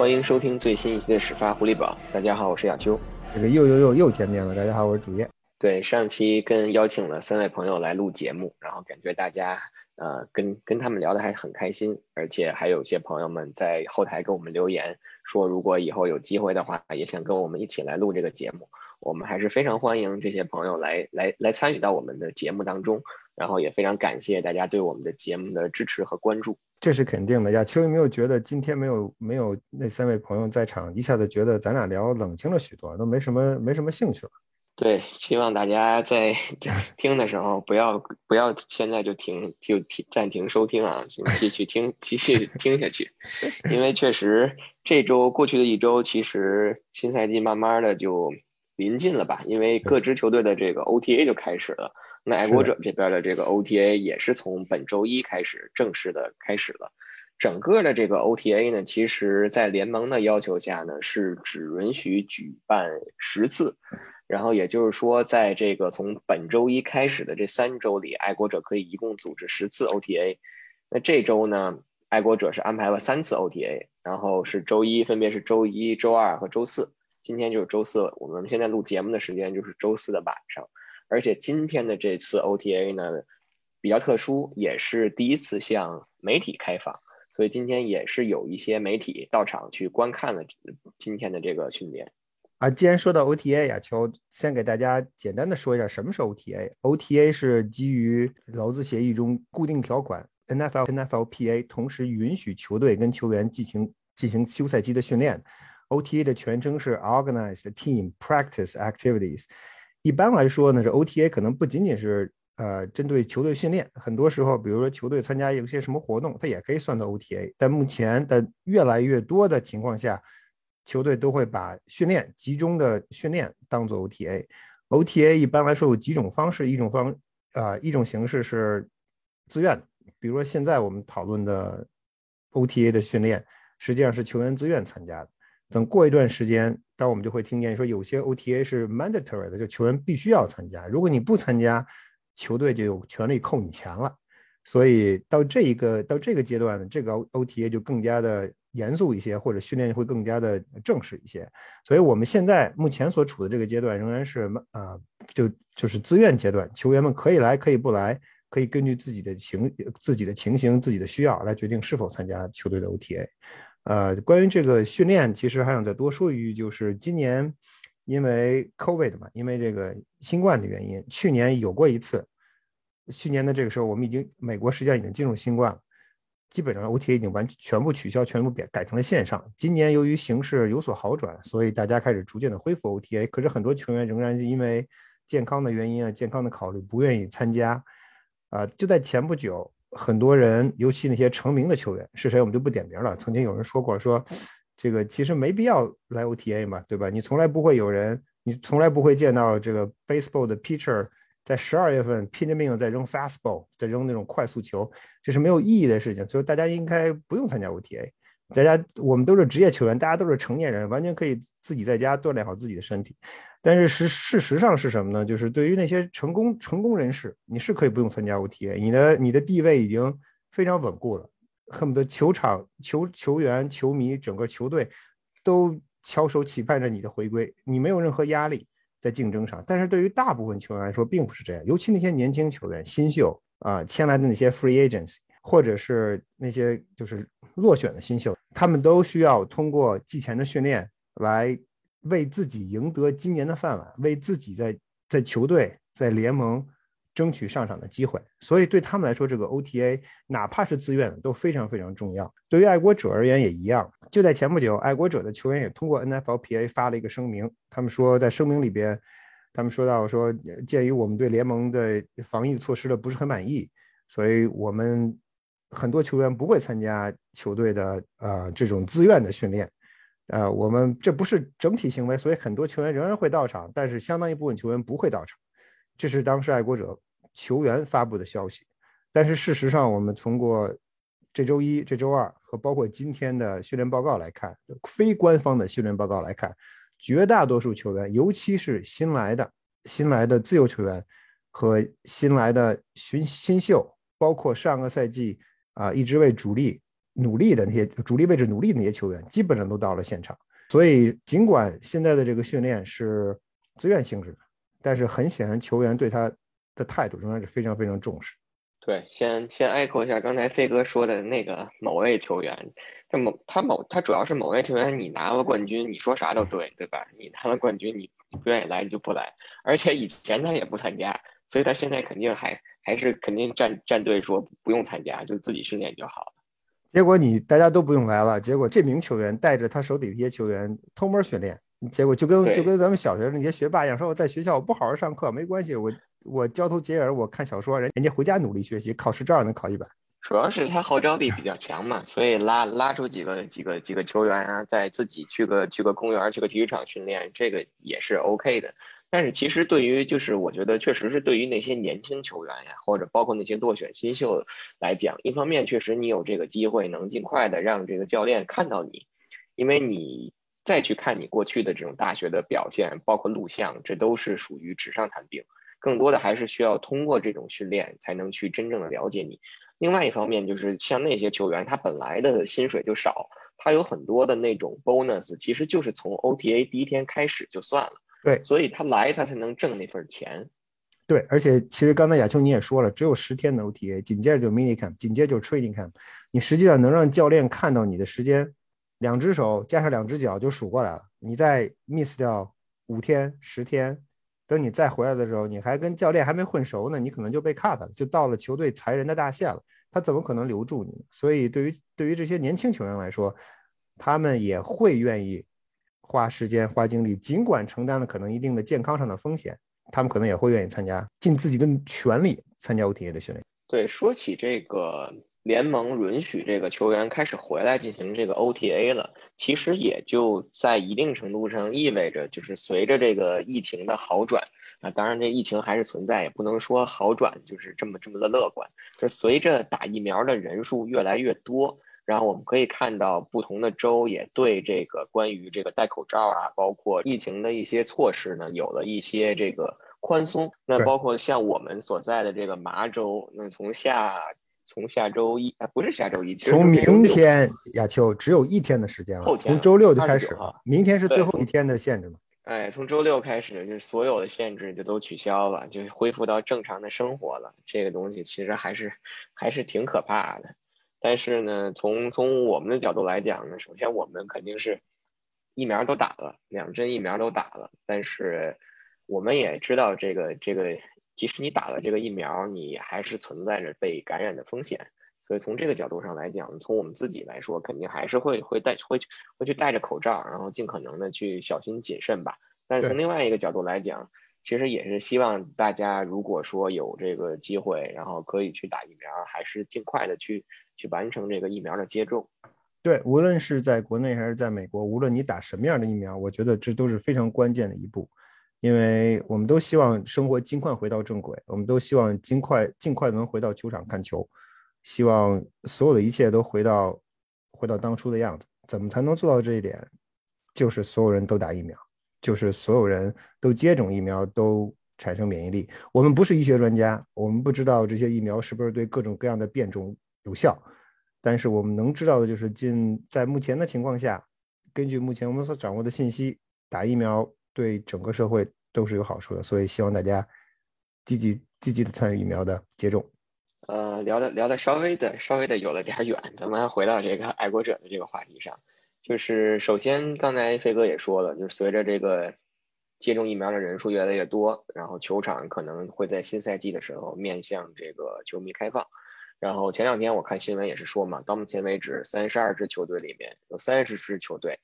欢迎收听最新一期的始发狐狸堡。大家好，我是亚秋。这个又又又又见面了。大家好，我是主页。对，上期跟邀请了三位朋友来录节目，然后感觉大家呃跟跟他们聊的还很开心，而且还有些朋友们在后台给我们留言说，如果以后有机会的话，也想跟我们一起来录这个节目。我们还是非常欢迎这些朋友来来来参与到我们的节目当中，然后也非常感谢大家对我们的节目的支持和关注。这是肯定的呀。秋有没有觉得今天没有没有那三位朋友在场，一下子觉得咱俩聊冷清了许多，都没什么没什么兴趣了。对，希望大家在 听的时候不要不要现在就停就停暂停收听啊，继续听继续听下去，因为确实这周过去的一周，其实新赛季慢慢的就。临近了吧？因为各支球队的这个 OTA 就开始了。那爱国者这边的这个 OTA 也是从本周一开始正式的开始了。整个的这个 OTA 呢，其实在联盟的要求下呢，是只允许举办十次。然后也就是说，在这个从本周一开始的这三周里，爱国者可以一共组织十次 OTA。那这周呢，爱国者是安排了三次 OTA，然后是周一，分别是周一周二和周四。今天就是周四，我们现在录节目的时间就是周四的晚上，而且今天的这次 OTA 呢比较特殊，也是第一次向媒体开放，所以今天也是有一些媒体到场去观看了今天的这个训练。啊，既然说到 OTA，亚秋先给大家简单的说一下什么是 OTA。OTA 是基于劳资协议中固定条款，NFL、NFLPA 同时允许球队跟球员进行进行休赛期的训练。OTA 的全称是 Organized Team Practice Activities。一般来说呢，这 OTA 可能不仅仅是呃针对球队训练，很多时候，比如说球队参加一些什么活动，它也可以算作 OTA。但目前的越来越多的情况下，球队都会把训练集中的训练当做 OTA。OTA 一般来说有几种方式，一种方啊一种形式是自愿，比如说现在我们讨论的 OTA 的训练，实际上是球员自愿参加的。等过一段时间，当我们就会听见说有些 OTA 是 mandatory 的，就球员必须要参加。如果你不参加，球队就有权利扣你钱了。所以到这一个到这个阶段呢，这个 OTA 就更加的严肃一些，或者训练会更加的正式一些。所以我们现在目前所处的这个阶段仍然是啊，就就是自愿阶段，球员们可以来，可以不来，可以根据自己的情、自己的情形、自己的需要来决定是否参加球队的 OTA。呃，关于这个训练，其实还想再多说一句，就是今年因为 COVID 嘛，因为这个新冠的原因，去年有过一次。去年的这个时候，我们已经美国实际上已经进入新冠了，基本上 OTA 已经完全部取消，全部改改成了线上。今年由于形势有所好转，所以大家开始逐渐的恢复 OTA。可是很多球员仍然是因为健康的原因啊，健康的考虑，不愿意参加。啊，就在前不久。很多人，尤其那些成名的球员是谁，我们就不点名了。曾经有人说过，说这个其实没必要来 OTA 嘛，对吧？你从来不会有人，你从来不会见到这个 baseball 的 pitcher 在十二月份拼着命在扔 fastball，在扔那种快速球，这是没有意义的事情。所以大家应该不用参加 OTA。大家，我们都是职业球员，大家都是成年人，完全可以自己在家锻炼好自己的身体。但是实事实上是什么呢？就是对于那些成功成功人士，你是可以不用参加 OTA，你的你的地位已经非常稳固了，恨不得球场球球员球迷整个球队都翘首企盼着你的回归，你没有任何压力在竞争上。但是对于大部分球员来说，并不是这样，尤其那些年轻球员、新秀啊，签来的那些 free agents，或者是那些就是落选的新秀，他们都需要通过季前的训练来。为自己赢得今年的饭碗，为自己在在球队在联盟争取上场的机会，所以对他们来说，这个 OTA 哪怕是自愿的都非常非常重要。对于爱国者而言也一样。就在前不久，爱国者的球员也通过 NFLPA 发了一个声明，他们说在声明里边，他们说到说，鉴于我们对联盟的防疫措施的不是很满意，所以我们很多球员不会参加球队的呃这种自愿的训练。呃，我们这不是整体行为，所以很多球员仍然会到场，但是相当一部分球员不会到场。这是当时爱国者球员发布的消息。但是事实上，我们通过这周一、这周二和包括今天的训练报告来看，非官方的训练报告来看，绝大多数球员，尤其是新来的、新来的自由球员和新来的新新秀，包括上个赛季啊一直为主力。努力的那些主力位置努力的那些球员，基本上都到了现场。所以，尽管现在的这个训练是自愿性质的，但是很显然，球员对他的态度仍然是非常非常重视。对，先先 echo 一下刚才飞哥说的那个某位球员，这某他某他主要是某位球员，你拿了冠军，你说啥都对，对吧？你拿了冠军，你你不愿意来你就不来，而且以前他也不参加，所以他现在肯定还还是肯定站站队说不用参加，就自己训练就好了。结果你大家都不用来了，结果这名球员带着他手底这些球员偷摸训练，结果就跟就跟咱们小学那些学霸一样，说我在学校我不好好上课没关系，我。我交头接耳，我看小说，人人家回家努力学习，考试照样能考一百。主要是他号召力比较强嘛，所以拉拉出几个几个几个球员啊，在自己去个去个公园，去个体育场训练，这个也是 OK 的。但是其实对于就是我觉得确实是对于那些年轻球员呀，或者包括那些落选新秀来讲，一方面确实你有这个机会能尽快的让这个教练看到你，因为你再去看你过去的这种大学的表现，包括录像，这都是属于纸上谈兵。更多的还是需要通过这种训练才能去真正的了解你。另外一方面就是像那些球员，他本来的薪水就少，他有很多的那种 bonus，其实就是从 OTA 第一天开始就算了。对，所以他来他才能挣那份钱。对，而且其实刚才亚秋你也说了，只有十天的 OTA，紧接着就 mini camp，紧接着就 training camp，你实际上能让教练看到你的时间，两只手加上两只脚就数过来了。你再 miss 掉五天、十天。等你再回来的时候，你还跟教练还没混熟呢，你可能就被 cut 了，就到了球队裁人的大限了。他怎么可能留住你？所以，对于对于这些年轻球员来说，他们也会愿意花时间、花精力，尽管承担了可能一定的健康上的风险，他们可能也会愿意参加，尽自己的全力参加 OTA 的训练。对，说起这个。联盟允许这个球员开始回来进行这个 OTA 了，其实也就在一定程度上意味着，就是随着这个疫情的好转啊，当然这疫情还是存在，也不能说好转就是这么这么的乐观。就随着打疫苗的人数越来越多，然后我们可以看到不同的州也对这个关于这个戴口罩啊，包括疫情的一些措施呢，有了一些这个宽松。那包括像我们所在的这个麻州，那从下。从下周一啊，不是下周一，从明天亚秋只有一天的时间了。从周六就开始，明天是最后一天的限制嘛？哎，从周六开始，就所有的限制就都取消了，就恢复到正常的生活了。这个东西其实还是还是挺可怕的。但是呢，从从我们的角度来讲呢，首先我们肯定是疫苗都打了，两针疫苗都打了，但是我们也知道这个这个。即使你打了这个疫苗，你还是存在着被感染的风险。所以从这个角度上来讲，从我们自己来说，肯定还是会会戴会会去戴着口罩，然后尽可能的去小心谨慎吧。但是从另外一个角度来讲，其实也是希望大家如果说有这个机会，然后可以去打疫苗，还是尽快的去去完成这个疫苗的接种。对，无论是在国内还是在美国，无论你打什么样的疫苗，我觉得这都是非常关键的一步。因为我们都希望生活尽快回到正轨，我们都希望尽快尽快能回到球场看球，希望所有的一切都回到回到当初的样子。怎么才能做到这一点？就是所有人都打疫苗，就是所有人都接种疫苗，都产生免疫力。我们不是医学专家，我们不知道这些疫苗是不是对各种各样的变种有效，但是我们能知道的就是，尽在目前的情况下，根据目前我们所掌握的信息，打疫苗。对整个社会都是有好处的，所以希望大家积极积极的参与疫苗的接种。呃，聊的聊的稍微的稍微的有了点远，咱们回到这个爱国者的这个话题上。就是首先刚才飞哥也说了，就是随着这个接种疫苗的人数越来越多，然后球场可能会在新赛季的时候面向这个球迷开放。然后前两天我看新闻也是说嘛，到目前为止三十二支球队里面有三十支球队。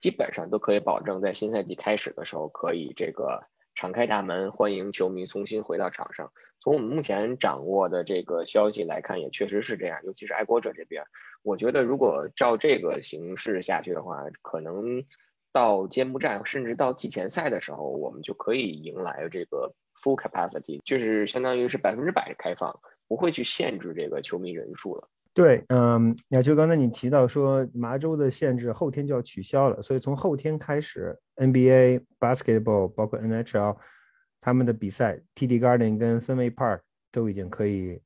基本上都可以保证，在新赛季开始的时候，可以这个敞开大门，欢迎球迷重新回到场上。从我们目前掌握的这个消息来看，也确实是这样。尤其是爱国者这边，我觉得如果照这个形式下去的话，可能到揭幕战，甚至到季前赛的时候，我们就可以迎来这个 full capacity，就是相当于是百分之百开放，不会去限制这个球迷人数了。对，嗯，亚秋，刚才你提到说麻州的限制后天就要取消了，所以从后天开始，NBA、Basketball 包括 NHL 他们的比赛，TD Garden 跟 Fenway Park 都已经可以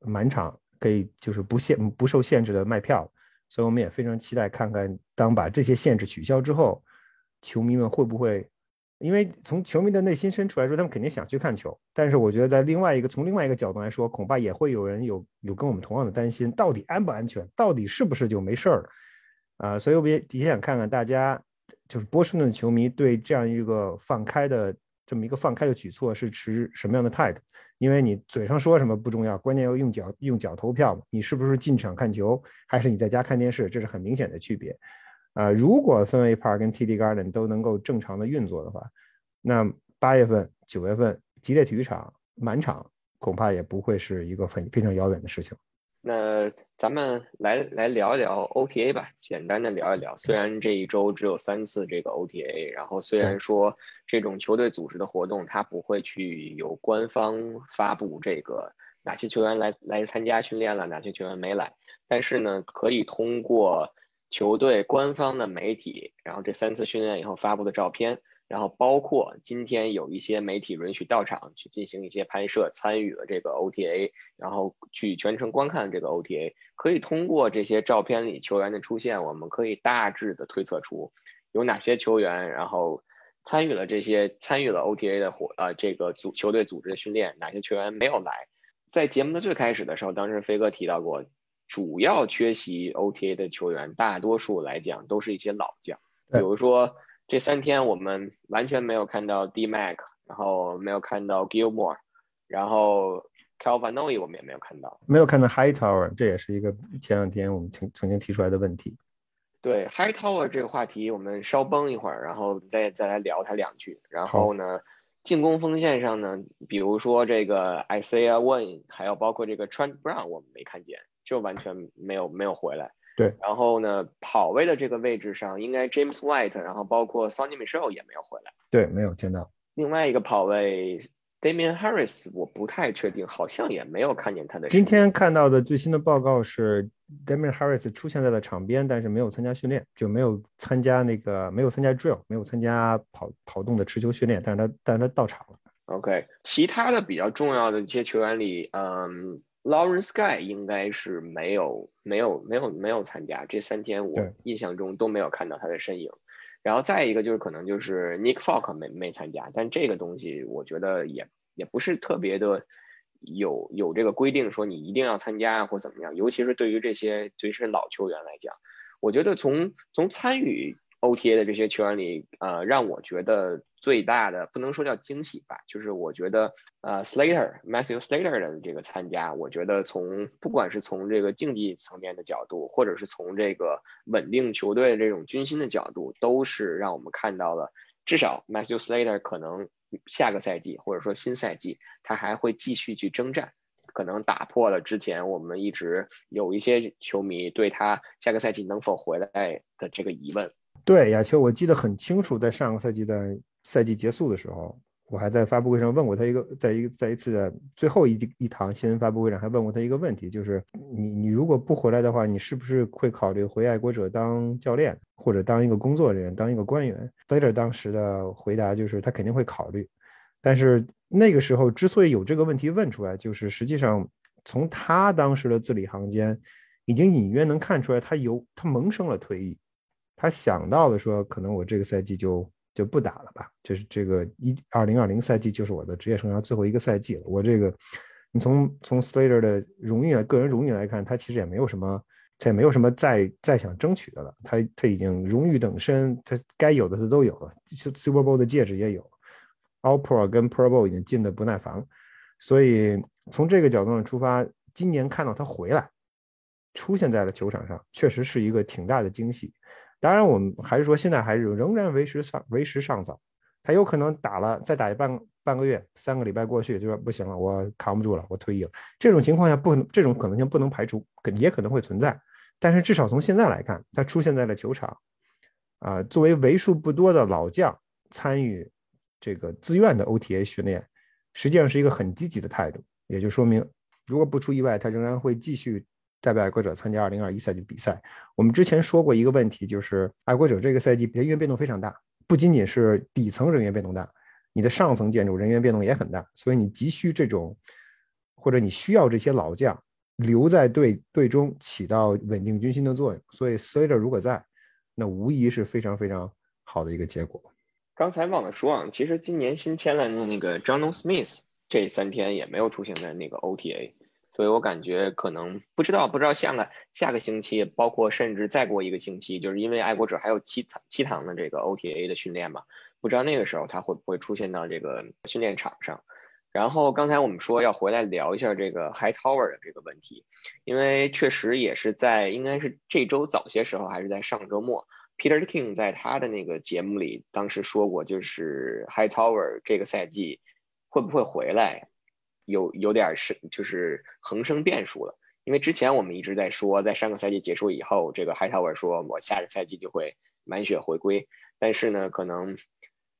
满场，可以就是不限不受限制的卖票。所以我们也非常期待看看，当把这些限制取消之后，球迷们会不会？因为从球迷的内心深处来说，他们肯定想去看球。但是我觉得，在另外一个从另外一个角度来说，恐怕也会有人有有跟我们同样的担心：到底安不安全？到底是不是就没事儿了？啊，所以我也也想看看大家，就是波士顿球迷对这样一个放开的这么一个放开的举措是持什么样的态度？因为你嘴上说什么不重要，关键要用脚用脚投票嘛。你是不是进场看球，还是你在家看电视？这是很明显的区别。啊，如果氛围 Park 跟 TD Garden 都能够正常的运作的话，那八月份、九月份吉列体育场满场恐怕也不会是一个很非常遥远的事情。那咱们来来聊一聊 OTA 吧，简单的聊一聊。虽然这一周只有三次这个 OTA，然后虽然说这种球队组织的活动，它不会去有官方发布这个哪些球员来来参加训练了，哪些球员没来，但是呢，可以通过。球队官方的媒体，然后这三次训练以后发布的照片，然后包括今天有一些媒体允许到场去进行一些拍摄，参与了这个 OTA，然后去全程观看这个 OTA，可以通过这些照片里球员的出现，我们可以大致的推测出有哪些球员，然后参与了这些参与了 OTA 的活呃这个组球队组织的训练，哪些球员没有来。在节目的最开始的时候，当时飞哥提到过。主要缺席 OTA 的球员，大多数来讲都是一些老将，比如说这三天我们完全没有看到 D Mac，然后没有看到 Gilmore，然后 Calvanoy 我们也没有看到，没有看到 High Tower，这也是一个前两天我们曾曾经提出来的问题。对 High Tower 这个话题，我们稍崩一会儿，然后再再来聊他两句。然后呢，进攻锋线上呢，比如说这个 Isaiah One，还有包括这个 Trent Brown，我们没看见。就完全没有没有回来，对。然后呢，跑位的这个位置上，应该 James White，然后包括 Sonny Michel 也没有回来，对，没有见到。另外一个跑位 Damian Harris，我不太确定，好像也没有看见他的。今天看到的最新的报告是 Damian Harris 出现在了场边，但是没有参加训练，就没有参加那个没有参加 drill，没有参加跑跑动的持球训练，但是他但是他到场了。OK，其他的比较重要的一些球员里，嗯。Lawrence Sky 应该是没有没有没有没有参加这三天，我印象中都没有看到他的身影。然后再一个就是可能就是 Nick Falk 没没参加，但这个东西我觉得也也不是特别的有有这个规定说你一定要参加或怎么样，尤其是对于这些其是老球员来讲，我觉得从从参与。OTA 的这些球员里，呃，让我觉得最大的不能说叫惊喜吧，就是我觉得，呃，Slater Matthew Slater 的这个参加，我觉得从不管是从这个竞技层面的角度，或者是从这个稳定球队这种军心的角度，都是让我们看到了，至少 Matthew Slater 可能下个赛季或者说新赛季，他还会继续去征战，可能打破了之前我们一直有一些球迷对他下个赛季能否回来的这个疑问。对亚秋，我记得很清楚，在上个赛季的赛季结束的时候，我还在发布会上问过他一个，在一在一次的最后一一堂新闻发布会上，还问过他一个问题，就是你你如果不回来的话，你是不是会考虑回爱国者当教练，或者当一个工作人员，当一个官员 f a d e r 当时的回答就是他肯定会考虑，但是那个时候之所以有这个问题问出来，就是实际上从他当时的字里行间，已经隐约能看出来他有他萌生了退役。他想到了说，可能我这个赛季就就不打了吧，就是这个一二零二零赛季就是我的职业生涯最后一个赛季了。我这个，你从从 Slater 的荣誉啊、个人荣誉来看，他其实也没有什么，他也没有什么再再想争取的了。他他已经荣誉等身，他该有的他都有了，Super Bowl 的戒指也有，All Pro 跟 Pro Bowl 已经进的不耐烦。所以从这个角度上出发，今年看到他回来，出现在了球场上，确实是一个挺大的惊喜。当然，我们还是说，现在还是仍然为时尚为时尚早。他有可能打了，再打一半半个月、三个礼拜过去，就说不行了，我扛不住了，我退役了。这种情况下，不，这种可能性不能排除，也可能会存在。但是至少从现在来看，他出现在了球场，啊，作为为数不多的老将参与这个自愿的 OTA 训练，实际上是一个很积极的态度。也就说明，如果不出意外，他仍然会继续。代表爱国者参加2021赛季比赛。我们之前说过一个问题，就是爱国者这个赛季人员变动非常大，不仅仅是底层人员变动大，你的上层建筑人员变动也很大。所以你急需这种，或者你需要这些老将留在队队中起到稳定军心的作用。所以 Slater 如果在，那无疑是非常非常好的一个结果。刚才忘了说啊，其实今年新签来的那个 John Smith 这三天也没有出现在那个 OTA，所以我感觉可能不知道不知道下个下个星期，包括甚至再过一个星期，就是因为爱国者还有七堂七堂的这个 OTA 的训练嘛，不知道那个时候他会不会出现到这个训练场上。然后刚才我们说要回来聊一下这个 High Tower 的这个问题，因为确实也是在应该是这周早些时候还是在上周末。Peter King 在他的那个节目里，当时说过，就是 High Tower 这个赛季会不会回来，有有点是就是横生变数了。因为之前我们一直在说，在上个赛季结束以后，这个 High Tower 说我下个赛季就会满血回归，但是呢，可能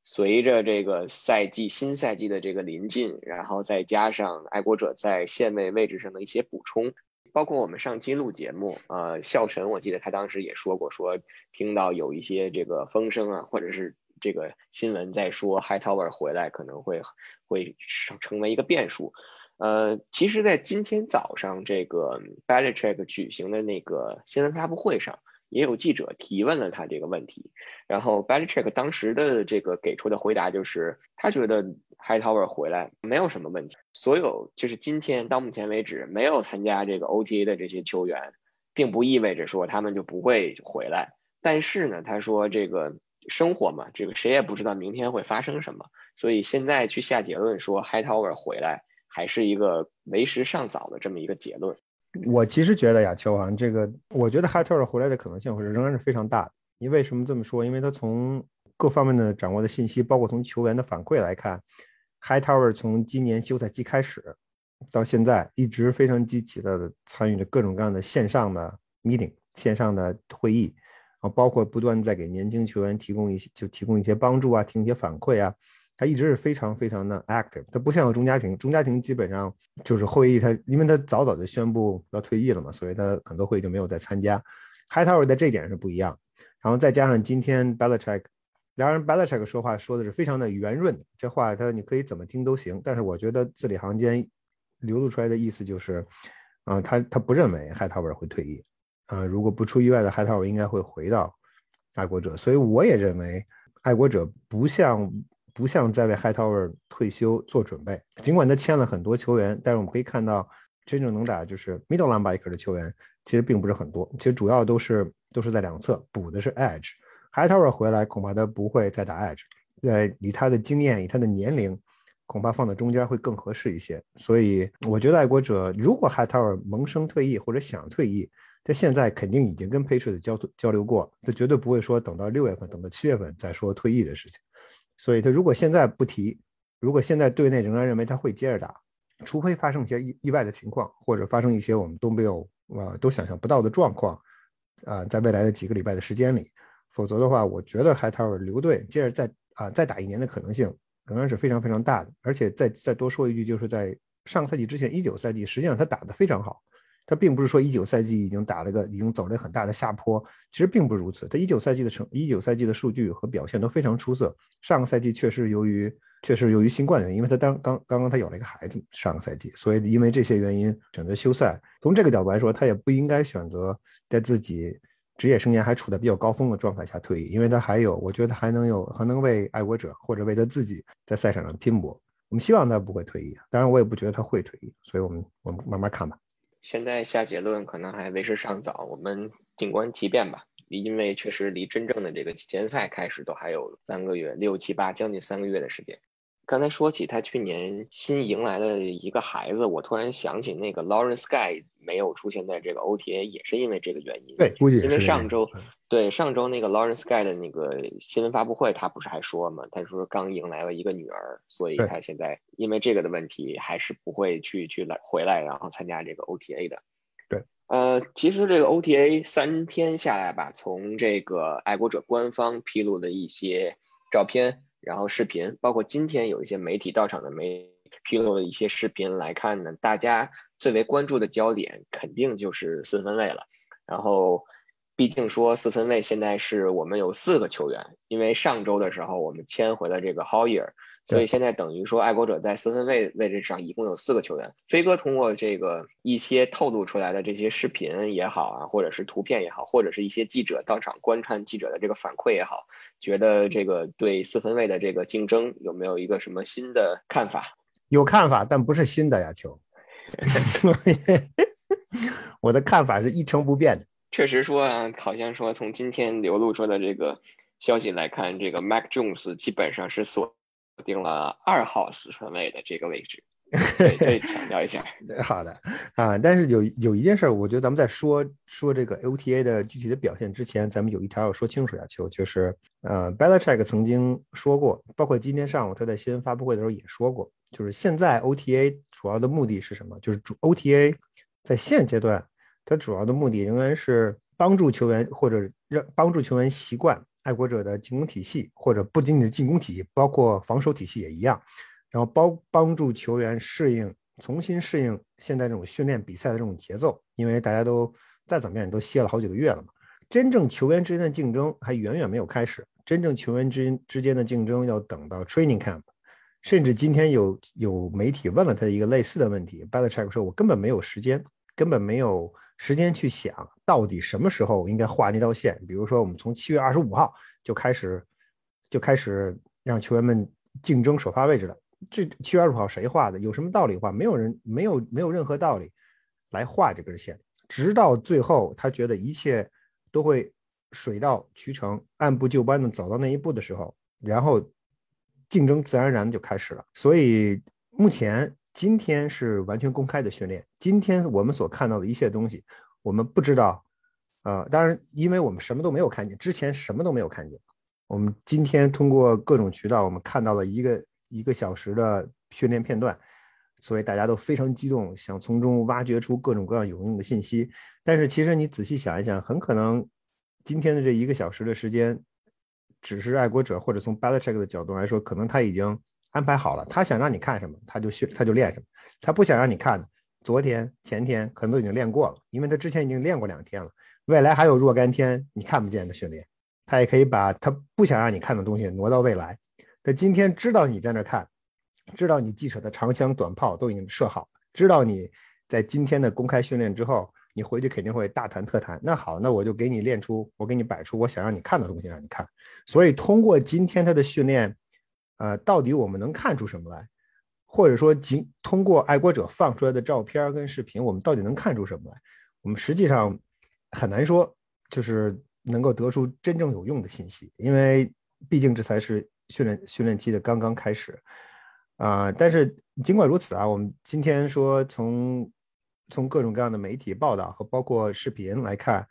随着这个赛季新赛季的这个临近，然后再加上爱国者在线位位置上的一些补充。包括我们上期录节目，呃，笑晨，我记得他当时也说过，说听到有一些这个风声啊，或者是这个新闻在说 High Tower 回来可能会会成为一个变数。呃，其实，在今天早上这个 Belichick 举行的那个新闻发布会上，也有记者提问了他这个问题，然后 Belichick 当时的这个给出的回答就是，他觉得。Hightower 回来没有什么问题，所有就是今天到目前为止没有参加这个 OTA 的这些球员，并不意味着说他们就不会回来。但是呢，他说这个生活嘛，这个谁也不知道明天会发生什么，所以现在去下结论说 Hightower 回来还是一个为时尚早的这么一个结论。我其实觉得呀，秋啊，这个我觉得 Hightower 回来的可能性会仍然是非常大的。你为什么这么说？因为他从各方面的掌握的信息，包括从球员的反馈来看。Hightower 从今年休赛期开始到现在，一直非常积极的参与着各种各样的线上的 meeting、线上的会议，包括不断在给年轻球员提供一些就提供一些帮助啊，提供一些反馈啊，他一直是非常非常的 active。他不像钟家庭，钟家庭基本上就是会议，他因为他早早就宣布要退役了嘛，所以他很多会议就没有再参加。Hightower 在这点是不一样，然后再加上今天 Belichick。当然，Belichick 说话说的是非常的圆润，这话他你可以怎么听都行。但是我觉得字里行间流露出来的意思就是，啊，他他不认为 Hightower 会退役，啊，如果不出意外的，Hightower 应该会回到爱国者。所以我也认为，爱国者不像不像在为 Hightower 退休做准备。尽管他签了很多球员，但是我们可以看到，真正能打就是 middle linebacker 的球员其实并不是很多，其实主要都是都是在两侧补的是 edge。Hightower 回来，恐怕他不会再打 Edge。呃，以他的经验，以他的年龄，恐怕放在中间会更合适一些。所以，我觉得爱国者如果 Hightower 萌生退役或者想退役，他现在肯定已经跟 Patriots 交交流过，他绝对不会说等到六月份、等到七月份再说退役的事情。所以，他如果现在不提，如果现在队内仍然认为他会接着打，除非发生一些意意外的情况，或者发生一些我们都没有啊都想象不到的状况，啊，在未来的几个礼拜的时间里。否则的话，我觉得 Hightower 留队接着再啊再打一年的可能性仍然是非常非常大的。而且再再多说一句，就是在上个赛季之前，一九赛季实际上他打得非常好。他并不是说一九赛季已经打了个已经走了很大的下坡，其实并不如此。他一九赛季的成一九赛季的数据和表现都非常出色。上个赛季确实由于确实由于新冠原因，因为他当刚刚刚他有了一个孩子，上个赛季，所以因为这些原因选择休赛。从这个角度来说，他也不应该选择在自己。职业生涯还处在比较高峰的状态下退役，因为他还有，我觉得还能有，还能为爱国者或者为他自己在赛场上拼搏。我们希望他不会退役，当然我也不觉得他会退役，所以我们我们慢慢看吧。现在下结论可能还为时尚早，我们静观其变吧。因为确实离真正的这个季前赛开始都还有三个月，六七八将近三个月的时间。刚才说起他去年新迎来的一个孩子，我突然想起那个 Lawrence Guy 没有出现在这个 OTA，也是因为这个原因。对，估计因为上周，对上周那个 Lawrence Guy 的那个新闻发布会，他不是还说嘛？他说刚迎来了一个女儿，所以他现在因为这个的问题，还是不会去去来回来，然后参加这个 OTA 的。对，呃，其实这个 OTA 三天下来吧，从这个爱国者官方披露的一些照片。然后视频，包括今天有一些媒体到场的媒披露的一些视频来看呢，大家最为关注的焦点肯定就是四分卫了。然后，毕竟说四分卫现在是我们有四个球员，因为上周的时候我们签回了这个 Hoyer，所以现在等于说爱国者在四分卫位置上一共有四个球员。飞哥通过这个一些透露出来的这些视频也好啊，或者是图片也好，或者是一些记者到场观看记者的这个反馈也好，觉得这个对四分卫的这个竞争有没有一个什么新的看法？有看法，但不是新的呀，球。我的看法是一成不变的。确实说啊，好像说从今天流露出的这个消息来看，这个 Mac Jones 基本上是锁定了二号四分位的这个位置。可以强调一下。好的啊，但是有有一件事，我觉得咱们在说说这个 OTA 的具体的表现之前，咱们有一条要说清楚呀，球就是呃，Belichick 曾经说过，包括今天上午他在新闻发布会的时候也说过，就是现在 OTA 主要的目的是什么？就是主 OTA 在现阶段。它主要的目的仍然是帮助球员，或者让帮助球员习惯爱国者的进攻体系，或者不仅仅是进攻体系，包括防守体系也一样。然后帮帮助球员适应，重新适应现在这种训练比赛的这种节奏。因为大家都再怎么样都歇了好几个月了嘛。真正球员之间的竞争还远远没有开始，真正球员之之间的竞争要等到 training camp。甚至今天有有媒体问了他一个类似的问题，Belichick 说：“我根本没有时间，根本没有。”时间去想到底什么时候应该画那道线，比如说我们从七月二十五号就开始就开始让球员们竞争首发位置了。这七月二十五号谁画的？有什么道理画？没有人没有没有任何道理来画这根线，直到最后他觉得一切都会水到渠成，按部就班的走到那一步的时候，然后竞争自然而然的就开始了。所以目前。今天是完全公开的训练。今天我们所看到的一切东西，我们不知道。呃，当然，因为我们什么都没有看见，之前什么都没有看见。我们今天通过各种渠道，我们看到了一个一个小时的训练片段，所以大家都非常激动，想从中挖掘出各种各样有用的信息。但是，其实你仔细想一想，很可能今天的这一个小时的时间，只是爱国者或者从 Belichick 的角度来说，可能他已经。安排好了，他想让你看什么，他就训，他就练什么。他不想让你看的，昨天、前天可能都已经练过了，因为他之前已经练过两天了。未来还有若干天你看不见的训练，他也可以把他不想让你看的东西挪到未来。他今天知道你在那看，知道你记者的长枪短炮都已经设好，知道你在今天的公开训练之后，你回去肯定会大谈特谈。那好，那我就给你练出，我给你摆出我想让你看的东西让你看。所以通过今天他的训练。呃，到底我们能看出什么来？或者说，仅通过爱国者放出来的照片跟视频，我们到底能看出什么来？我们实际上很难说，就是能够得出真正有用的信息，因为毕竟这才是训练训练期的刚刚开始啊。但是尽管如此啊，我们今天说从从各种各样的媒体报道和包括视频来看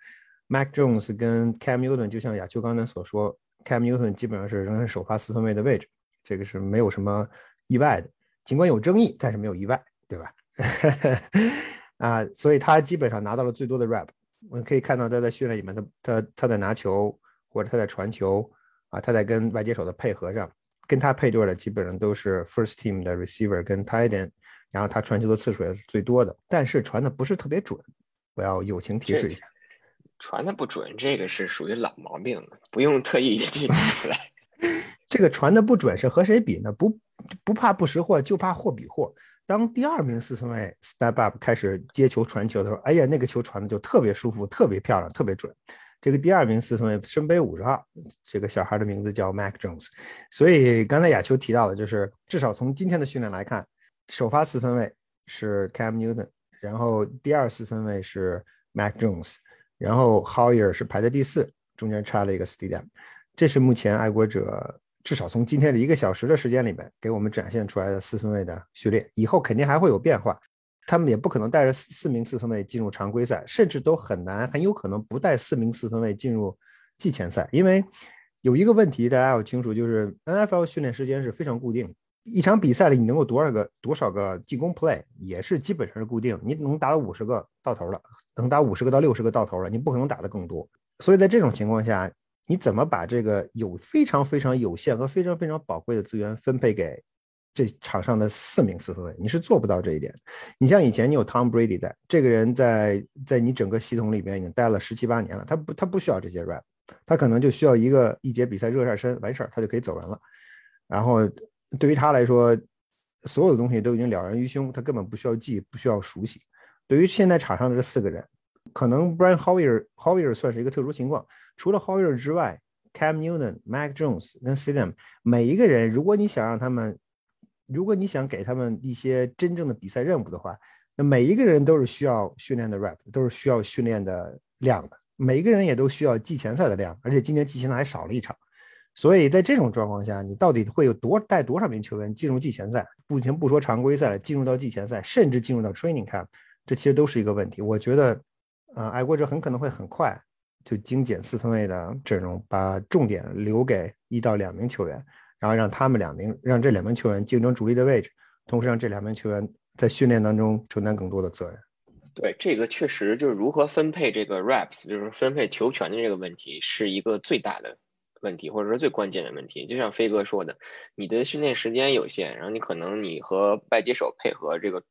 ，Mac Jones 跟 Cam Newton，就像亚秋刚才所说，Cam Newton 基本上是仍然首发四分卫的位置。这个是没有什么意外的，尽管有争议，但是没有意外，对吧？啊，所以他基本上拿到了最多的 rap。我们可以看到他在训练里面，他他他在拿球或者他在传球啊，他在跟外接手的配合上，跟他配对的基本上都是 first team 的 receiver 跟 tight end，然后他传球的次数也是最多的，但是传的不是特别准。我要友情提示一下，传的不准，这个是属于老毛病了，不用特意去提出来。这个传的不准是和谁比呢？不不怕不识货，就怕货比货。当第二名四分卫 step up 开始接球传球的时候，哎呀，那个球传的就特别舒服，特别漂亮，特别准。这个第二名四分卫身背五十号，这个小孩的名字叫 Mac Jones。所以刚才亚秋提到的，就是至少从今天的训练来看，首发四分卫是 Cam Newton，然后第二四分卫是 Mac Jones，然后 howyer 是排在第四，中间差了一个 Stidham。这是目前爱国者。至少从今天的一个小时的时间里面，给我们展现出来的四分卫的序列，以后肯定还会有变化。他们也不可能带着四四名四分卫进入常规赛，甚至都很难，很有可能不带四名四分卫进入季前赛。因为有一个问题大家要清楚，就是 NFL 训练时间是非常固定，一场比赛里你能够多少个多少个进攻 play 也是基本上是固定，你能打五十个到头了，能打五十个到六十个到头了，你不可能打得更多。所以在这种情况下。你怎么把这个有非常非常有限和非常非常宝贵的资源分配给这场上的四名四分卫？你是做不到这一点。你像以前你有 Tom Brady 在，这个人在在你整个系统里边已经待了十七八年了，他不他不需要这些 rap，他可能就需要一个一节比赛热热身完事儿，他就可以走人了。然后对于他来说，所有的东西都已经了然于胸，他根本不需要记，不需要熟悉。对于现在场上的这四个人，可能 Brian Hoyer Hoyer 算是一个特殊情况。除了 Hoyer 之外，Cam Newton、Mac Jones 跟 s i d a m 每一个人，如果你想让他们，如果你想给他们一些真正的比赛任务的话，那每一个人都是需要训练的 rap，都是需要训练的量的。每一个人也都需要季前赛的量，而且今年季前赛还少了一场。所以在这种状况下，你到底会有多带多少名球员进入季前赛？目前不说常规赛了，进入到季前赛，甚至进入到 training camp，这其实都是一个问题。我觉得，呃，爱国者很可能会很快就精简四分卫的阵容，把重点留给一到两名球员，然后让他们两名让这两名球员竞争主力的位置，同时让这两名球员在训练当中承担更多的责任。对，这个确实就是如何分配这个 reps，就是分配球权的这个问题，是一个最大的。问题或者说最关键的问题，就像飞哥说的，你的训练时间有限，然后你可能你和外接手配合这个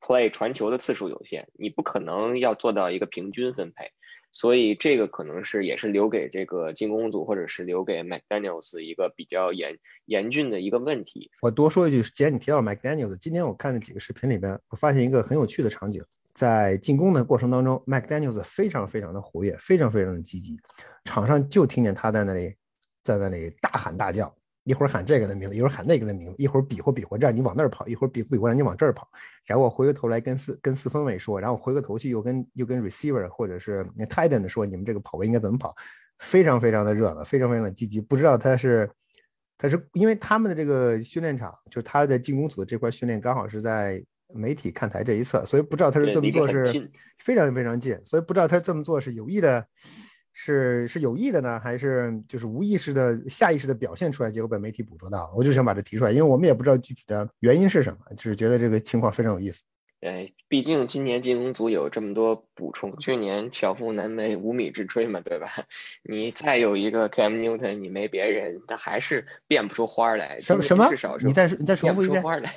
play 传球的次数有限，你不可能要做到一个平均分配，所以这个可能是也是留给这个进攻组或者是留给 McDaniel's 一个比较严严峻的一个问题。我多说一句，既然你提到 McDaniel's，今天我看的几个视频里边，我发现一个很有趣的场景，在进攻的过程当中，McDaniel's 非常非常的活跃，非常非常的积极，场上就听见他在那里。在那里大喊大叫，一会儿喊这个的名字，一会儿喊那个的名字，一会儿比划比划让你往那儿跑，一会儿比划比划让你往这儿跑，然后我回过头来跟四跟四分卫说，然后回过头去又跟又跟 receiver 或者是那 tight end 说，你们这个跑位应该怎么跑，非常非常的热闹，非常非常的积极。不知道他是他是因为他们的这个训练场，就是他的进攻组的这块训练刚好是在媒体看台这一侧，所以不知道他是这么做是非常非常近，所以不知道他这么做是有意的。是是有意的呢，还是就是无意识的、下意识的表现出来，结果被媒体捕捉到了？我就想把这提出来，因为我们也不知道具体的原因是什么，只是觉得这个情况非常有意思。哎，毕竟今年进攻组有这么多补充，去年巧妇难为无米之炊嘛，对吧？你再有一个 Cam Newton，你没别人，他还是变不出花来。什么什么？至少你再你再重复一遍。花来，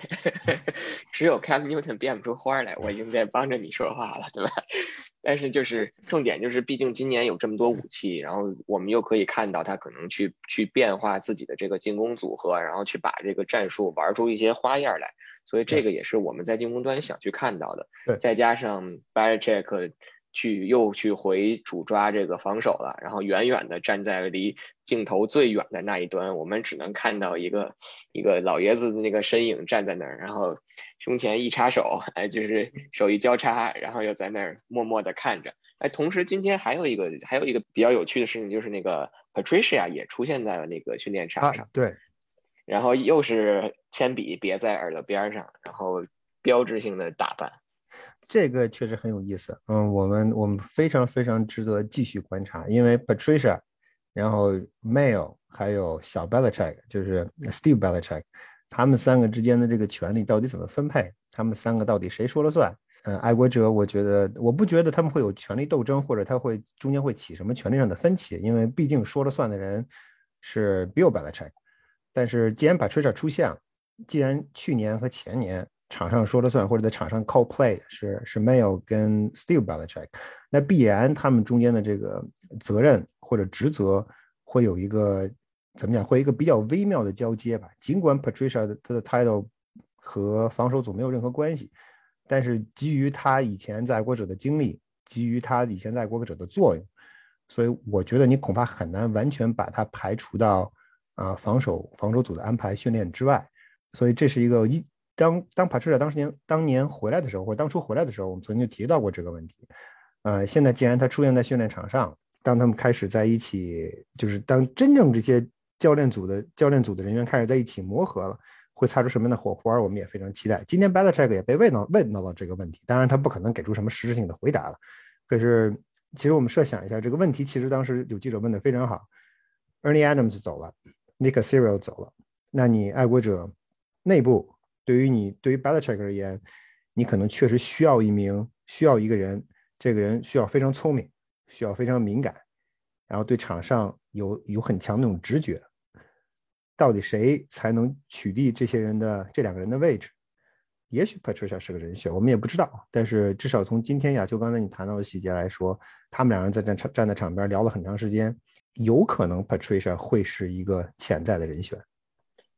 只有 Cam Newton 变不出花来，我应该帮着你说话了，对吧？但是就是重点就是，毕竟今年有这么多武器，然后我们又可以看到他可能去去变化自己的这个进攻组合，然后去把这个战术玩出一些花样来。所以这个也是我们在进攻端想去看到的。对，再加上 Belichick 去又去回主抓这个防守了，然后远远的站在离镜头最远的那一端，我们只能看到一个一个老爷子的那个身影站在那儿，然后胸前一插手，哎，就是手一交叉，然后又在那儿默默的看着。哎，同时今天还有一个还有一个比较有趣的事情，就是那个 Patricia 也出现在了那个训练场上。对。然后又是铅笔别在耳朵边上，然后标志性的打扮，这个确实很有意思。嗯，我们我们非常非常值得继续观察，因为 Patricia，然后 Mail 还有小 Belichick，就是 Steve Belichick，他们三个之间的这个权力到底怎么分配？他们三个到底谁说了算？嗯，爱国者，我觉得我不觉得他们会有权力斗争，或者他会中间会起什么权力上的分歧，因为毕竟说了算的人是 Bill Belichick。但是，既然把 Trisha 出现了，既然去年和前年场上说了算，或者在场上 call play 是是 Mayo 跟 Steve Belichick，那必然他们中间的这个责任或者职责会有一个怎么讲？会一个比较微妙的交接吧。尽管 Patricia 的他的 title 和防守组没有任何关系，但是基于他以前在爱国者的经历，基于他以前在爱国者的作用，所以我觉得你恐怕很难完全把它排除到。啊，防守防守组的安排训练之外，所以这是一个一当当帕特尔当时年当年回来的时候，或者当初回来的时候，我们曾经提到过这个问题。呃，现在既然他出现在训练场上，当他们开始在一起，就是当真正这些教练组的教练组的人员开始在一起磨合了，会擦出什么样的火花，我们也非常期待。今天 Belichick 也被问到问到了这个问题，当然他不可能给出什么实质性的回答了。可是，其实我们设想一下这个问题，其实当时有记者问的非常好，Ernie Adams 走了。Nick s e r i l 走了，那你爱国者内部对于你对于 b e l i c h e c k 而言，你可能确实需要一名需要一个人，这个人需要非常聪明，需要非常敏感，然后对场上有有很强那种直觉。到底谁才能取缔这些人的这两个人的位置？也许 Patricia 是个人选，我们也不知道。但是至少从今天亚秋刚才你谈到的细节来说，他们两人在站站在场边聊了很长时间。有可能 Patricia 会是一个潜在的人选。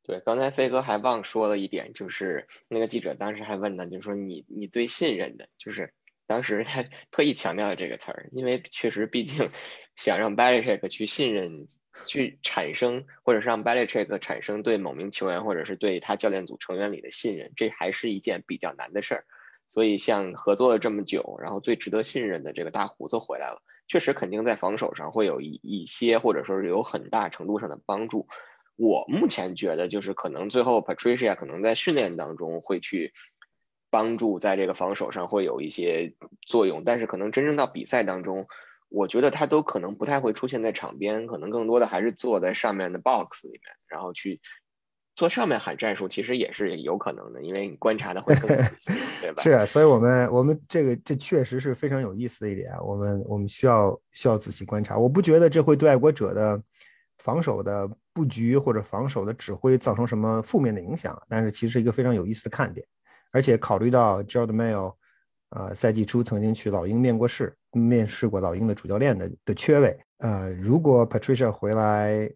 对，刚才飞哥还忘说了一点，就是那个记者当时还问他，就说你你最信任的，就是当时他 特意强调了这个词儿，因为确实毕竟 想让 Belichick 去信任，去产生或者是让 Belichick 产生对某名球员或者是对他教练组成员里的信任，这还是一件比较难的事儿。所以像合作了这么久，然后最值得信任的这个大胡子回来了，确实肯定在防守上会有一一些或者说是有很大程度上的帮助。我目前觉得，就是可能最后 Patricia 可能在训练当中会去帮助，在这个防守上会有一些作用，但是可能真正到比赛当中，我觉得他都可能不太会出现在场边，可能更多的还是坐在上面的 box 里面，然后去坐上面喊战术，其实也是有可能的，因为你观察的会更仔 细，对吧？是啊，所以我们我们这个这确实是非常有意思的一点，我们我们需要需要仔细观察，我不觉得这会对爱国者的。防守的布局或者防守的指挥造成什么负面的影响？但是其实一个非常有意思的看点，而且考虑到 Gerald Mayo，呃，赛季初曾经去老鹰面过试，面试过老鹰的主教练的的缺位，呃，如果 Patricia 回来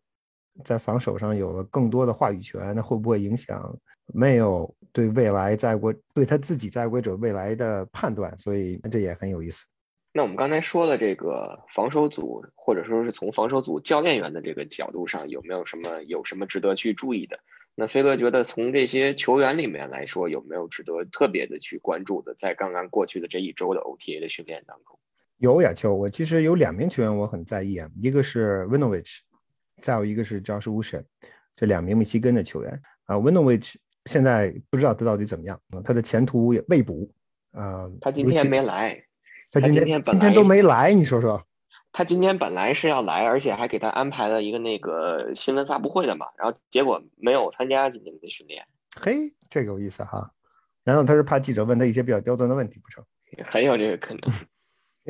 在防守上有了更多的话语权，那会不会影响 Mayo 对未来在国对他自己在国者未来的判断？所以这也很有意思。那我们刚才说了这个防守组，或者说是从防守组教练员的这个角度上，有没有什么有什么值得去注意的？那飞哥觉得从这些球员里面来说，有没有值得特别的去关注的？在刚刚过去的这一周的 OTA 的训练当中，有亚秋，我其实有两名球员我很在意啊，一个是 Winovich，再有一个是 Josh w o s h e n 这两名密西根的球员啊，Winovich 现在不知道他到底怎么样，他的前途也未卜啊，他今天没来。他今天今天都没来，你说说。他今天本来是要来，而且还给他安排了一个那个新闻发布会的嘛，然后结果没有参加今天的训练。嘿，这个有意思哈。难道他是怕记者问他一些比较刁钻的问题不成？很有这个可能。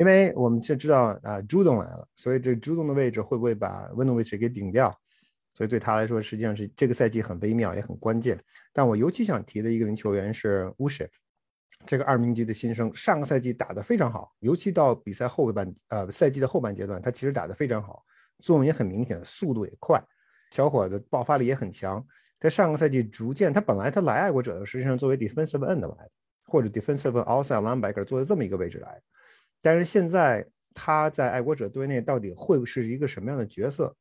因为我们就知道啊，朱东来了，所以这朱东的位置会不会把温东位置给顶掉？所以对他来说，实际上是这个赛季很微妙也很关键。但我尤其想提的一个名球员是乌什。这个二名级的新生上个赛季打得非常好，尤其到比赛后半呃赛季的后半阶段，他其实打得非常好，作用也很明显，速度也快，小伙子爆发力也很强。在上个赛季逐渐，他本来他来爱国者的实际上作为 defensive end 来，或者 defensive outside linebacker 作为这么一个位置来。但是现在他在爱国者队内到底会是一个什么样的角色？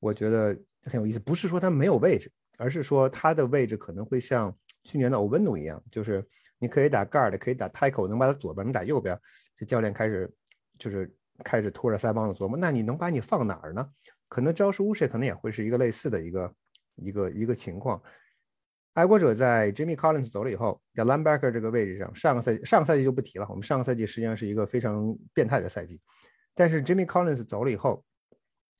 我觉得很有意思，不是说他没有位置，而是说他的位置可能会像去年的 o v e n o 一样，就是。你可以打 guard，可以打 tackle，能把它左边，能打右边。这教练开始就是开始拖着腮帮子琢磨，那你能把你放哪儿呢？可能招数乌什可能也会是一个类似的一个一个一个情况。爱国者在 Jimmy Collins 走了以后，在 linebacker 这个位置上，上个赛季上个赛季就不提了。我们上个赛季实际上是一个非常变态的赛季，但是 Jimmy Collins 走了以后，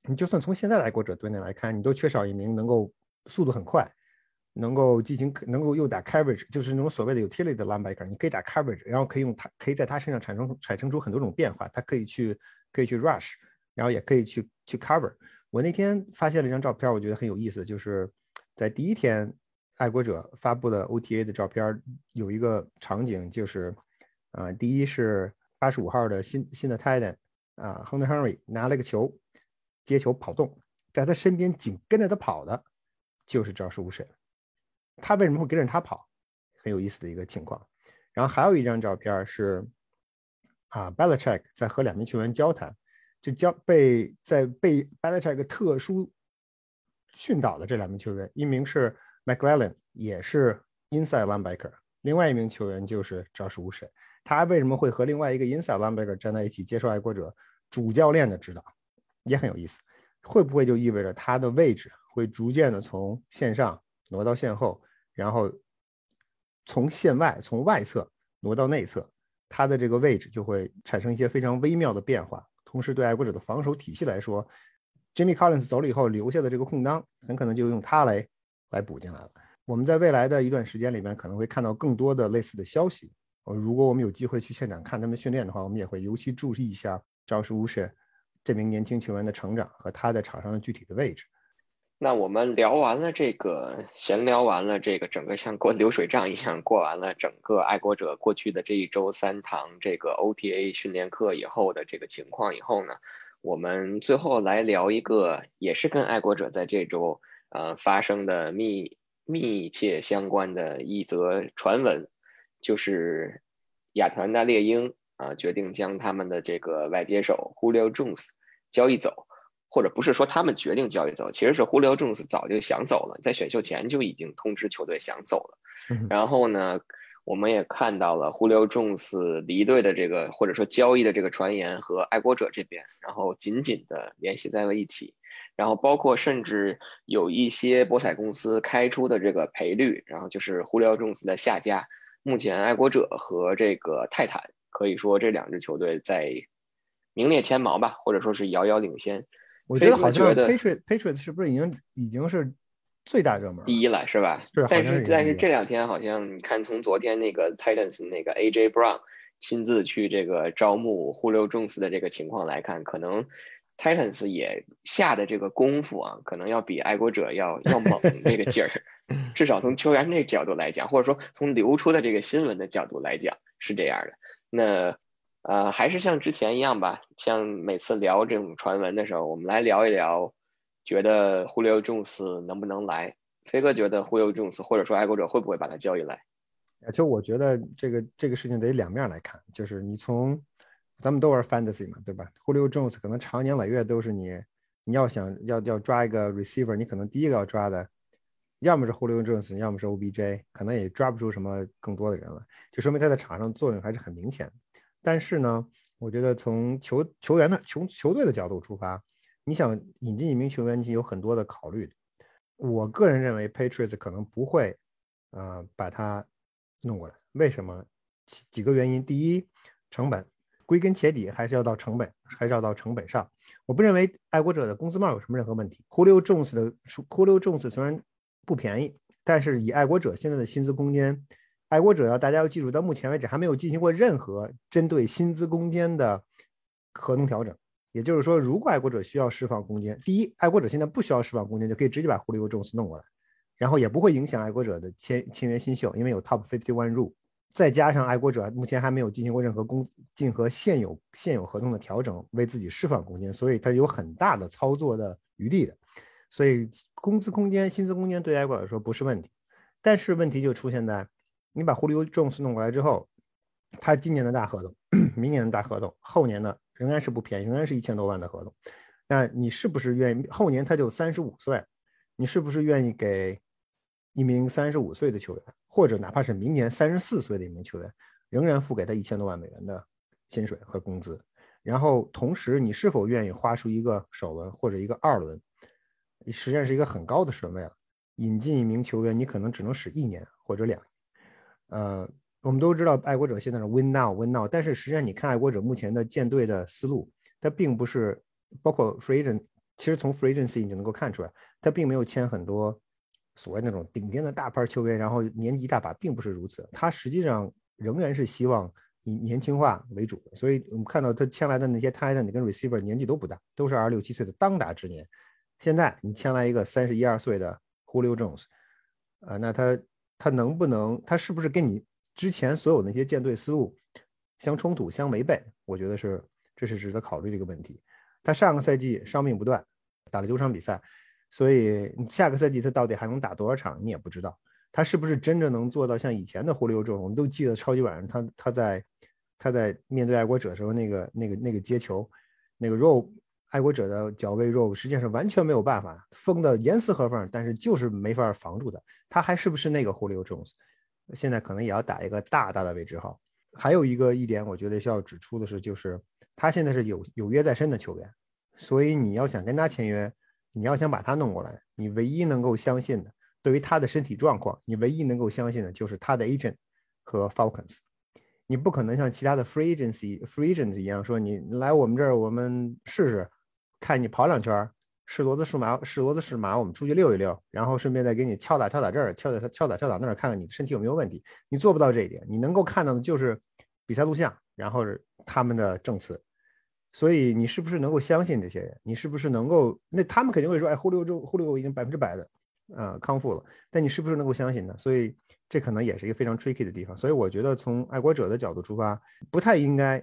你就算从现在的爱国者队内来看，你都缺少一名能够速度很快。能够进行，能够又打 coverage，就是那种所谓的 utility 的 linebacker，你可以打 coverage，然后可以用它，可以在它身上产生产生出很多种变化。它可以去，可以去 rush，然后也可以去去 cover。我那天发现了一张照片，我觉得很有意思，就是在第一天爱国者发布的 OTA 的照片，有一个场景就是，啊，第一是八十五号的新新的 titan 啊，Hunter Henry 拿了个球，接球跑动，在他身边紧跟着他跑的，就是赵世武神。他为什么会跟着他跑？很有意思的一个情况。然后还有一张照片是啊，Belichick 在和两名球员交谈，就交被在被 Belichick 特殊训导的这两名球员，一名是 McLellan，也是 inside linebacker，另外一名球员就是赵世武神。他为什么会和另外一个 inside linebacker 站在一起接受爱国者主教练的指导？也很有意思。会不会就意味着他的位置会逐渐的从线上？挪到线后，然后从线外从外侧挪到内侧，他的这个位置就会产生一些非常微妙的变化。同时，对爱国者的防守体系来说，Jimmy Collins 走了以后留下的这个空当，很可能就用它来来补进来了。我们在未来的一段时间里面，可能会看到更多的类似的消息。呃，如果我们有机会去现场看他们训练的话，我们也会尤其注意一下赵世乌什这名年轻球员的成长和他在场上的具体的位置。那我们聊完了这个，闲聊完了这个，整个像过流水账一样过完了整个爱国者过去的这一周三堂这个 OTA 训练课以后的这个情况以后呢，我们最后来聊一个，也是跟爱国者在这周呃发生的密密切相关的一则传闻，就是亚特兰大猎鹰啊决定将他们的这个外接手 Julio Jones 交易走，或者不是说他们决定交易走，其实是 Julio Jones 早就想走了，在选秀前就已经通知球队想走了。然后呢，我们也看到了 Julio Jones 离队的这个或者说交易的这个传言和爱国者这边，然后紧紧的联系在了一起。然后包括甚至有一些博彩公司开出的这个赔率，然后就是胡辽重斯的下家。目前爱国者和这个泰坦可以说这两支球队在名列前茅吧，或者说是遥遥领先。我觉得好像 Patriot Patriot 是不是已经已经是最大热门第一了，是吧？是。但是但是这两天好像你看，从昨天那个 Titans 那个 AJ Brown 亲自去这个招募胡辽重斯的这个情况来看，可能。Titans 也下的这个功夫啊，可能要比爱国者要要猛 那个劲儿，至少从球员那角度来讲，或者说从流出的这个新闻的角度来讲是这样的。那呃，还是像之前一样吧，像每次聊这种传闻的时候，我们来聊一聊，觉得 Julio Jones 能不能来？飞哥觉得 Julio Jones 或者说爱国者会不会把他交易来？就我觉得这个这个事情得两面来看，就是你从。咱们都玩 fantasy 嘛，对吧？Julio Jones 可能长年累月都是你，你要想要要抓一个 receiver，你可能第一个要抓的，要么是 Julio Jones，要么是 OBJ，可能也抓不出什么更多的人了，就说明他在场上作用还是很明显。但是呢，我觉得从球球员的球球队的角度出发，你想引进一名球员，你有很多的考虑。我个人认为 Patriots 可能不会，呃，把他弄过来。为什么？几几个原因。第一，成本。归根结底还是要到成本，还是要到成本上。我不认为爱国者的工资帽有什么任何问题。Julio Jones 的 Julio Jones 虽然不便宜，但是以爱国者现在的薪资空间，爱国者要大家要记住，到目前为止还没有进行过任何针对薪资空间的合同调整。也就是说，如果爱国者需要释放空间，第一，爱国者现在不需要释放空间，就可以直接把 Julio Jones 弄过来，然后也不会影响爱国者的签签约新秀，因为有 Top Fifty One ru。再加上爱国者目前还没有进行过任何工进和现有现有合同的调整，为自己释放空间，所以他有很大的操作的余地的。所以工资空间、薪资空间对爱国者来说不是问题。但是问题就出现在你把胡里欧·重斯弄过来之后，他今年的大合同、明年的大合同、后年的仍然是不便宜，仍然是一千多万的合同。那你是不是愿意后年他就三十五岁？你是不是愿意给？一名三十五岁的球员，或者哪怕是明年三十四岁的一名球员，仍然付给他一千多万美元的薪水和工资。然后，同时，你是否愿意花出一个首轮或者一个二轮？实际上是一个很高的顺位了。引进一名球员，你可能只能使一年或者两年。呃，我们都知道爱国者现在是 win now win now，但是实际上你看爱国者目前的建队的思路，它并不是包括 free agent，其实从 free agency 你就能够看出来，他并没有签很多。所谓那种顶尖的大牌球员，然后年纪大把，并不是如此。他实际上仍然是希望以年轻化为主，所以我们看到他签来的那些 tight end 跟 receiver 年纪都不大，都是二六七岁的当打之年。现在你签来一个三十一二岁的 Julio Jones，啊，那他他能不能，他是不是跟你之前所有那些舰队思路相冲突、相违背？我觉得是，这是值得考虑的一个问题。他上个赛季伤病不断，打了九场比赛。所以你下个赛季他到底还能打多少场，你也不知道。他是不是真正能做到像以前的胡里欧这种？我们都记得超级碗上他他在他在面对爱国者的时候那个那个那个接球，那个 roll 爱国者的脚位 roll 实际上是完全没有办法封的严丝合缝，但是就是没法防住的。他还是不是那个胡里欧 Jones？现在可能也要打一个大大的位置号。还有一个一点，我觉得需要指出的是，就是他现在是有有约在身的球员，所以你要想跟他签约。你要想把他弄过来，你唯一能够相信的，对于他的身体状况，你唯一能够相信的就是他的 agent 和 Falcons。你不可能像其他的 free agency free agent 一样说，你来我们这儿，我们试试，看你跑两圈，试骡子试马，试骡子试马，我们出去溜一溜，然后顺便再给你敲打敲打这儿，敲打敲打敲打那儿，看看你身体有没有问题。你做不到这一点，你能够看到的就是比赛录像，然后是他们的证词。所以你是不是能够相信这些人？你是不是能够？那他们肯定会说：“哎，忽略中忽略我已经百分之百的啊康复了。”但你是不是能够相信呢？所以这可能也是一个非常 tricky 的地方。所以我觉得从爱国者的角度出发，不太应该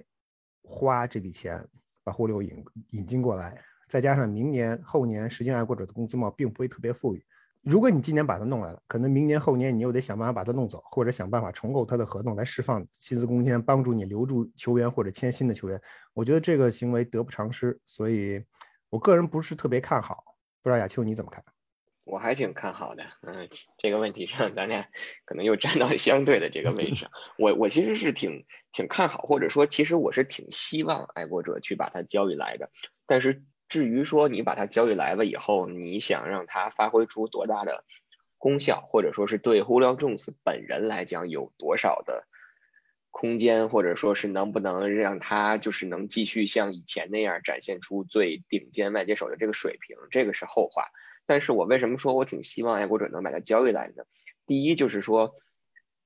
花这笔钱把忽略引引进过来。再加上明年后年，实际上爱国者的工资帽并不会特别富裕，如果你今年把他弄来了，可能明年后年你又得想办法把他弄走，或者想办法重构他的合同来释放薪资空间，帮助你留住球员或者签新的球员。我觉得这个行为得不偿失，所以我个人不是特别看好。不知道亚秋你怎么看？我还挺看好的。嗯，这个问题上咱俩可能又站到相对的这个位置上。我我其实是挺挺看好，或者说其实我是挺希望爱国者去把他交易来的，但是。至于说你把它交易来了以后，你想让它发挥出多大的功效，或者说是对 Julio Jones 本人来讲有多少的空间，或者说是能不能让他就是能继续像以前那样展现出最顶尖外接手的这个水平，这个是后话。但是我为什么说我挺希望爱国者能把它交易来呢？第一就是说，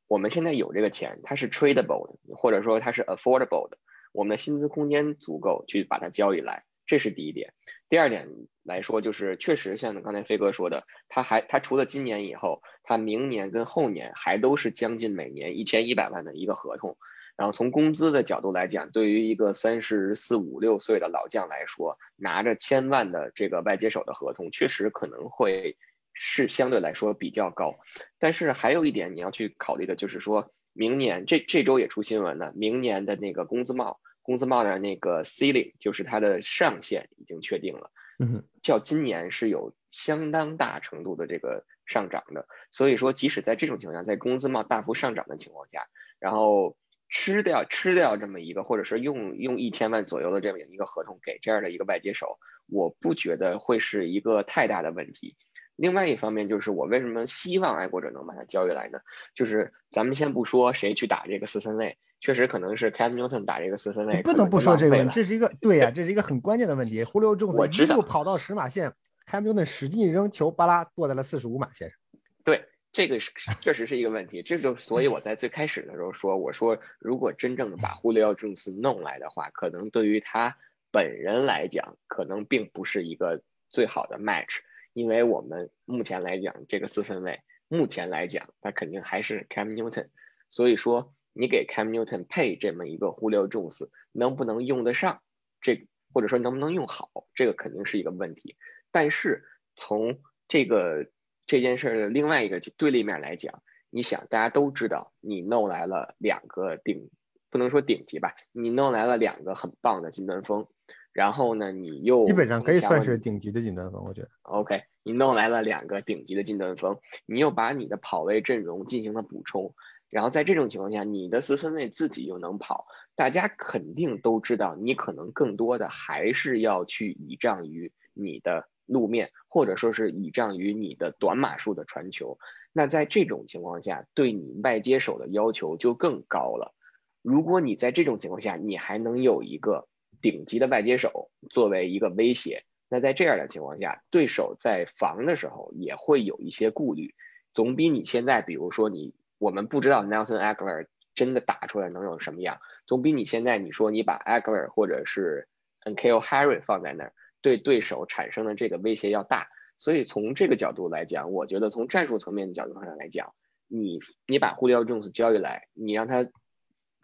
我们现在有这个钱，它是 tradable 的，或者说它是 affordable 的，我们的薪资空间足够去把它交易来。这是第一点，第二点来说，就是确实像刚才飞哥说的，他还他除了今年以后，他明年跟后年还都是将近每年一千一百万的一个合同。然后从工资的角度来讲，对于一个三十四五六岁的老将来说，拿着千万的这个外接手的合同，确实可能会是相对来说比较高。但是还有一点你要去考虑的就是说，明年这这周也出新闻了，明年的那个工资帽。工资帽的那个 ceiling 就是它的上限已经确定了，嗯，较今年是有相当大程度的这个上涨的，所以说即使在这种情况下，在工资帽大幅上涨的情况下，然后吃掉吃掉这么一个，或者是用用一千万左右的这么一个合同给这样的一个外接手，我不觉得会是一个太大的问题。另外一方面就是我为什么希望爱国者能把他交易来呢？就是咱们先不说谁去打这个四分卫。确实可能是 Cam Newton 打这个四分卫，不能不说这个问题，这是一个 对呀，这是一个很关键的问题。胡流重子一路跑到十码线，Cam Newton 使劲扔球，巴拉落在了四十五码线上。对，这个是确实是一个问题。这就所以我在最开始的时候说，我说如果真正的把胡流重子弄来的话，可能对于他本人来讲，可能并不是一个最好的 match，因为我们目前来讲，这个四分卫目前来讲，他肯定还是 Cam Newton，所以说。你给 Cam Newton 配这么一个忽略重视，能不能用得上？这或者说能不能用好？这个肯定是一个问题。但是从这个这件事的另外一个对立面来讲，你想，大家都知道，你弄来了两个顶，不能说顶级吧，你弄来了两个很棒的金端锋，然后呢，你又基本上可以算是顶级的近端锋，我觉得。OK，你弄来了两个顶级的近端锋，你又把你的跑位阵容进行了补充。然后在这种情况下，你的四分卫自己又能跑，大家肯定都知道，你可能更多的还是要去倚仗于你的路面，或者说是倚仗于你的短码数的传球。那在这种情况下，对你外接手的要求就更高了。如果你在这种情况下，你还能有一个顶级的外接手作为一个威胁，那在这样的情况下，对手在防的时候也会有一些顾虑，总比你现在，比如说你。我们不知道 Nelson Aguilar 真的打出来能有什么样，总比你现在你说你把 Aguilar 或者是 Nkeo Harry 放在那儿，对对手产生的这个威胁要大。所以从这个角度来讲，我觉得从战术层面的角度上来讲，你你把 Julio Jones 交易来，你让他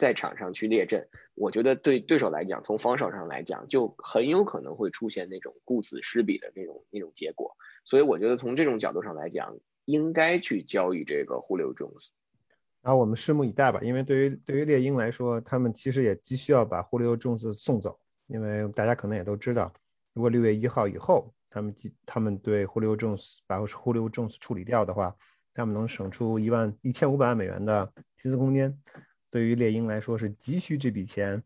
在场上去列阵，我觉得对对手来讲，从防守上来讲，就很有可能会出现那种顾此失彼的那种那种结果。所以我觉得从这种角度上来讲，应该去交易这个 Julio Jones。然后我们拭目以待吧，因为对于对于猎鹰来说，他们其实也急需要把 holo jones 送走，因为大家可能也都知道，如果六月一号以后，他们他们对 holo jones 把 holo jones 处理掉的话，他们能省出一万一千五百万美元的薪资空间，对于猎鹰来说是急需这笔钱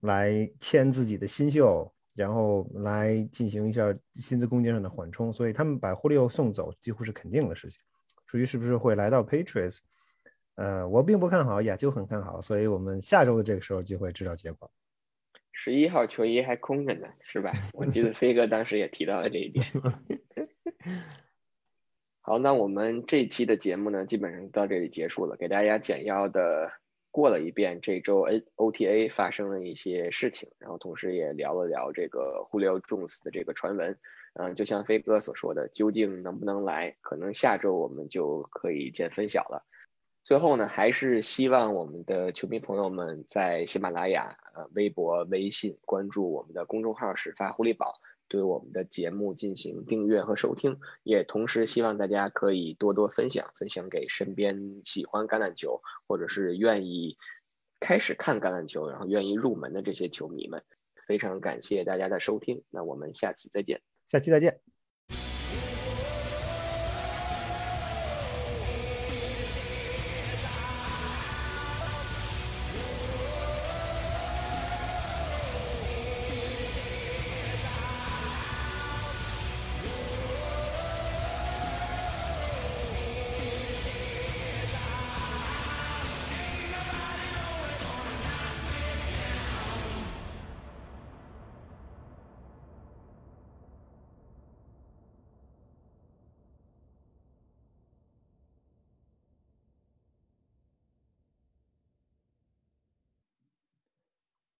来签自己的新秀，然后来进行一下薪资空间上的缓冲，所以他们把胡里欧送走几乎是肯定的事情。至于是不是会来到 Patriots？呃，我并不看好，亚秋很看好，所以我们下周的这个时候就会知道结果。十一号球衣还空着呢，是吧？我记得飞哥当时也提到了这一点。好，那我们这期的节目呢，基本上到这里结束了，给大家简要的过了一遍这周 A O T A 发生的一些事情，然后同时也聊了聊这个互联网重视的这个传闻。嗯，就像飞哥所说的，究竟能不能来？可能下周我们就可以见分晓了。最后呢，还是希望我们的球迷朋友们在喜马拉雅、呃微博、微信关注我们的公众号“始发狐狸堡”，对我们的节目进行订阅和收听，也同时希望大家可以多多分享，分享给身边喜欢橄榄球或者是愿意开始看橄榄球，然后愿意入门的这些球迷们。非常感谢大家的收听，那我们下期再见。下期再见。